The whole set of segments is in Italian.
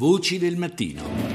Voci del mattino.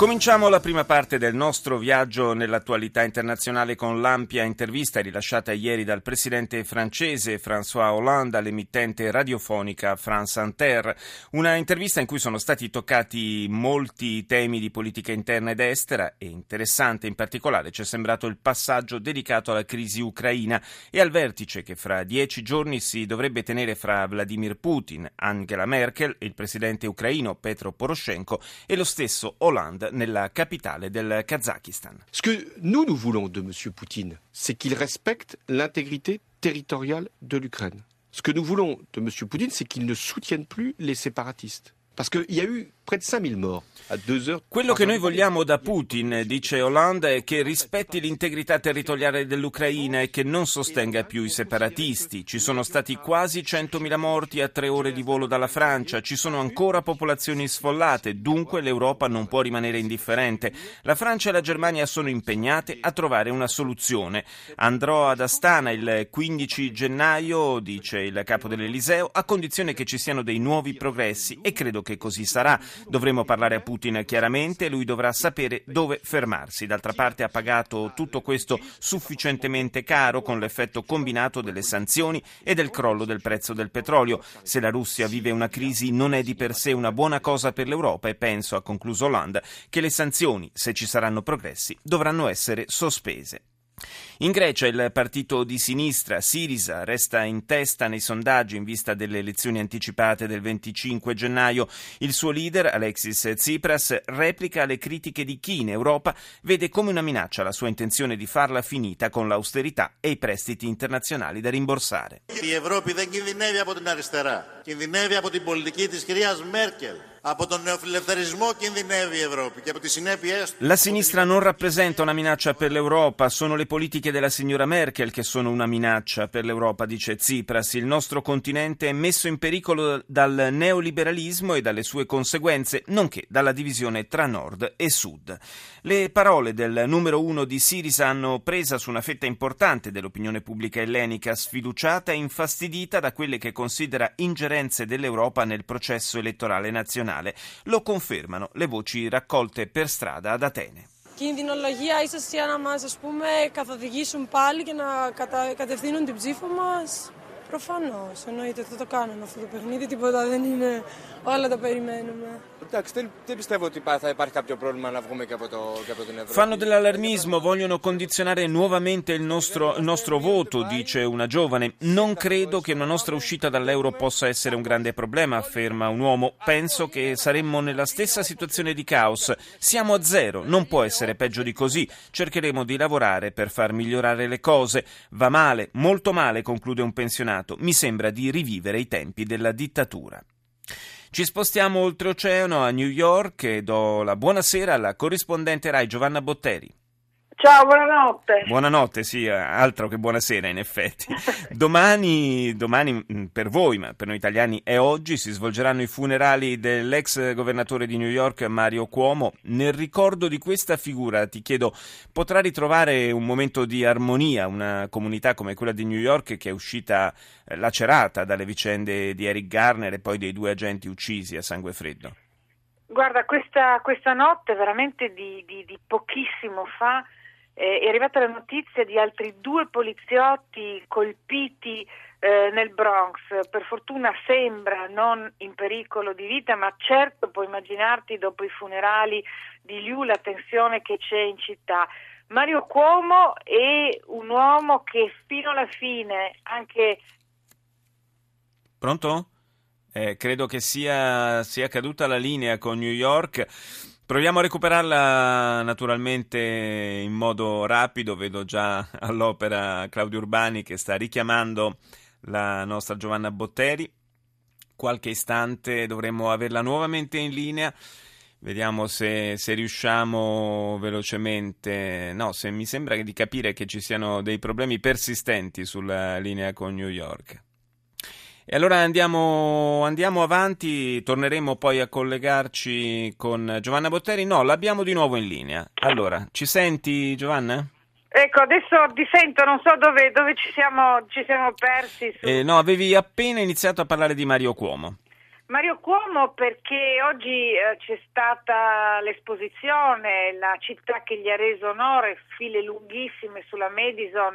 Cominciamo la prima parte del nostro viaggio nell'attualità internazionale con l'ampia intervista rilasciata ieri dal presidente francese François Hollande all'emittente radiofonica France Inter. Una intervista in cui sono stati toccati molti temi di politica interna ed estera e interessante in particolare ci è sembrato il passaggio dedicato alla crisi ucraina e al vertice che fra dieci giorni si dovrebbe tenere fra Vladimir Putin, Angela Merkel, il presidente ucraino Petro Poroshenko e lo stesso Hollande nella capitale del Kazakistan. Ce que nous nous voulons de M. Poutine, c'est qu'il respecte l'intégrité territoriale de l'Ukraine. Ce que nous voulons de M. Poutine, c'est qu'il ne soutienne plus les séparatistes. Parce qu'il y a eu près de 5000 morts. Quello che noi vogliamo da Putin, dice Hollande, è che rispetti l'integrità territoriale dell'Ucraina e che non sostenga più i separatisti. Ci sono stati quasi 100.000 morti a tre ore di volo dalla Francia, ci sono ancora popolazioni sfollate, dunque l'Europa non può rimanere indifferente. La Francia e la Germania sono impegnate a trovare una soluzione. Andrò ad Astana il 15 gennaio, dice il capo dell'Eliseo, a condizione che ci siano dei nuovi progressi e credo che così sarà. Dovremo parlare a Putin chiaramente e lui dovrà sapere dove fermarsi. D'altra parte ha pagato tutto questo sufficientemente caro con l'effetto combinato delle sanzioni e del crollo del prezzo del petrolio. Se la Russia vive una crisi non è di per sé una buona cosa per l'Europa e penso, ha concluso Hollande, che le sanzioni, se ci saranno progressi, dovranno essere sospese. In Grecia il partito di sinistra Sirisa resta in testa nei sondaggi in vista delle elezioni anticipate del 25 gennaio. Il suo leader, Alexis Tsipras, replica le critiche di chi in Europa vede come una minaccia la sua intenzione di farla finita con l'austerità e i prestiti internazionali da rimborsare. Η Ευρώπη δεν κινδυνεύει από την αριστερά. Κινδυνεύει από την πολιτική της κυρίας Μέρκελ. La sinistra non rappresenta una minaccia per l'Europa, sono le politiche della signora Merkel che sono una minaccia per l'Europa, dice Tsipras. Il nostro continente è messo in pericolo dal neoliberalismo e dalle sue conseguenze, nonché dalla divisione tra nord e sud. Le parole del numero uno di Sirisa hanno presa su una fetta importante dell'opinione pubblica ellenica, sfiduciata e infastidita da quelle che considera ingerenze dell'Europa nel processo elettorale nazionale. Lo confermano le voci raccolte per strada ad Atene. Κινδυνολογία ίσως για να μας ας πούμε καθοδηγήσουν πάλι και να κατα... κατευθύνουν την ψήφο μας. Προφανώς, εννοείται θα το κάνουν αυτό το παιχνίδι, τίποτα δεν είναι, όλα τα περιμένουμε. Εντάξει, δεν, δεν πιστεύω ότι θα υπάρχει κάποιο πρόβλημα να βγούμε και από, το, και από την Ευρώπη. Fanno dell'allarmismo, vogliono condizionare nuovamente il nostro, il nostro voto, dice una giovane. Non credo che una nostra uscita dall'euro possa essere un grande problema, afferma un uomo. Penso che saremmo nella stessa situazione di caos. Siamo a zero, non può essere peggio di così. Cercheremo di lavorare per far migliorare le cose. Va male, molto male, conclude un pensionato. Mi sembra di rivivere i tempi della dittatura. Ci spostiamo oltreoceano a New York e do la buonasera alla corrispondente Rai Giovanna Botteri. Ciao, buonanotte. Buonanotte, sì, altro che buonasera in effetti. Domani, domani mm, per voi, ma per noi italiani è oggi, si svolgeranno i funerali dell'ex governatore di New York Mario Cuomo. Nel ricordo di questa figura ti chiedo, potrà ritrovare un momento di armonia una comunità come quella di New York che è uscita eh, lacerata dalle vicende di Eric Garner e poi dei due agenti uccisi a sangue freddo? Guarda, questa, questa notte veramente di, di, di pochissimo fa eh, è arrivata la notizia di altri due poliziotti colpiti eh, nel Bronx. Per fortuna sembra non in pericolo di vita, ma certo puoi immaginarti dopo i funerali di Liu la tensione che c'è in città. Mario Cuomo è un uomo che fino alla fine, anche. Pronto? Eh, credo che sia, sia caduta la linea con New York. Proviamo a recuperarla naturalmente in modo rapido, vedo già all'opera Claudio Urbani che sta richiamando la nostra Giovanna Botteri. Qualche istante dovremmo averla nuovamente in linea. Vediamo se, se, riusciamo velocemente. No, se mi sembra di capire che ci siano dei problemi persistenti sulla linea con New York. E allora andiamo, andiamo, avanti, torneremo poi a collegarci con Giovanna Botteri. No, l'abbiamo di nuovo in linea. Allora, ci senti Giovanna? Ecco, adesso ti sento, non so dove, dove ci, siamo, ci, siamo, persi. Su... Eh, no, avevi appena iniziato a parlare di Mario Cuomo. Mario Cuomo perché oggi eh, c'è stata l'esposizione, la città che gli ha reso onore, file lunghissime sulla Madison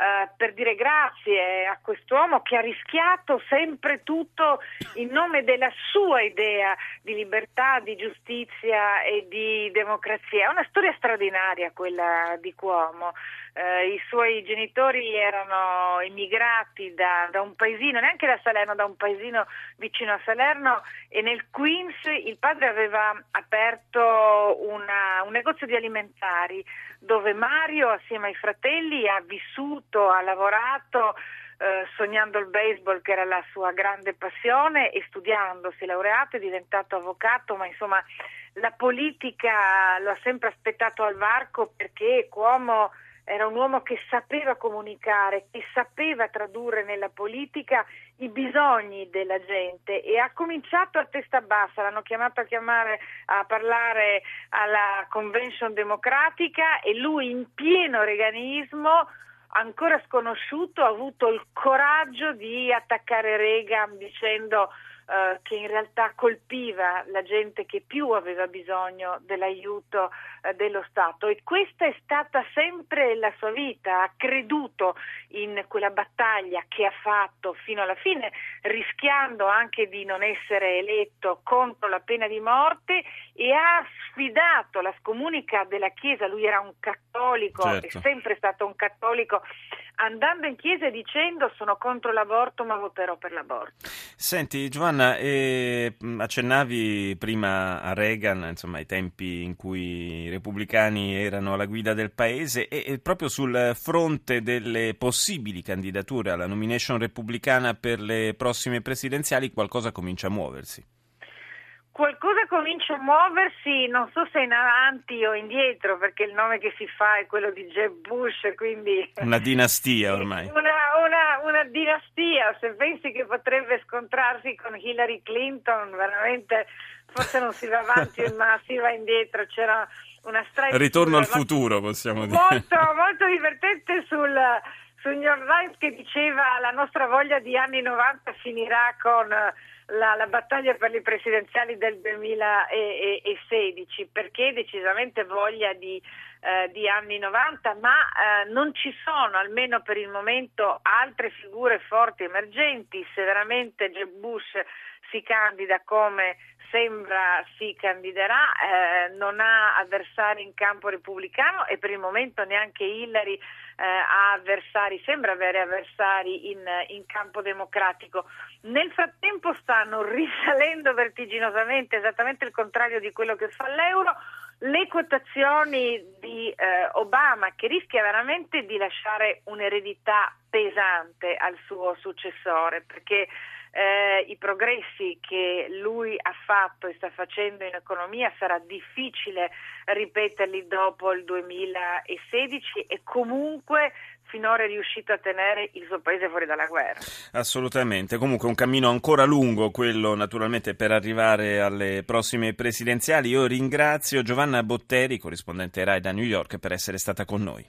eh, per dire grazie a quest'uomo che ha rischiato sempre tutto in nome della sua idea di libertà, di giustizia e di democrazia. È una storia straordinaria quella di Cuomo. Eh, I suoi genitori erano immigrati da, da, un paesino, neanche da Salerno, da un paesino vicino a Salerno e nel Queens il padre aveva aperto una, un negozio di alimentari dove Mario assieme ai fratelli ha vissuto, ha lavorato eh, sognando il baseball che era la sua grande passione e studiando, si è laureato, è diventato avvocato, ma insomma la politica lo ha sempre aspettato al varco perché Cuomo era un uomo che sapeva comunicare, che sapeva tradurre nella politica i bisogni della gente e ha cominciato a testa bassa, l'hanno chiamato a, chiamare, a parlare alla convention democratica e lui in pieno reganismo ancora sconosciuto ha avuto il coraggio di attaccare Reagan dicendo eh, che in realtà colpiva la gente che più aveva bisogno dell'aiuto eh, dello Stato. E questa è stata sempre la sua vita, ha creduto in quella battaglia che ha fatto fino alla fine, rischiando anche di non essere eletto contro la pena di morte e ha sfidato la scomunica della Chiesa, lui era un cattolico, certo. è sempre stato un cattolico andando in chiesa e dicendo sono contro l'aborto ma voterò per l'aborto. Senti Giovanna, eh, accennavi prima a Reagan, insomma ai tempi in cui i repubblicani erano alla guida del paese e, e proprio sul fronte delle possibili candidature alla nomination repubblicana per le prossime presidenziali qualcosa comincia a muoversi qualcosa comincia a muoversi, non so se in avanti o indietro, perché il nome che si fa è quello di Jeb Bush, quindi... Una dinastia ormai. Una, una, una dinastia, se pensi che potrebbe scontrarsi con Hillary Clinton, veramente forse non si va avanti, ma si va indietro, c'era una strada... Ritorno al futuro, possiamo dire. Molto, molto divertente sul sul New che diceva la nostra voglia di anni 90 finirà con la, la, battaglia per le presidenziali del 2016 perché decisamente voglia di, eh, di anni 90 ma eh, non ci sono almeno per il momento altre figure forti emergenti. Se veramente Jeb Bush si candida come sembra si candiderà, eh, non ha avversari in campo repubblicano e per il momento neanche Hillary eh, ha avversari, sembra avere avversari in, in, campo democratico. Nel frattempo stanno risalendo vertiginosamente, esattamente il contrario di quello che fa l'euro, le quotazioni di eh, Obama che rischia veramente di lasciare un'eredità pesante al suo successore perché eh, i progressi che lui ha fatto e sta facendo in economia sarà difficile ripeterli dopo il 2016 e comunque finora è riuscito a tenere il suo paese fuori dalla guerra. Assolutamente, comunque un cammino ancora lungo, quello naturalmente per arrivare alle prossime presidenziali. Io ringrazio Giovanna Botteri, corrispondente RAI da New York, per essere stata con noi.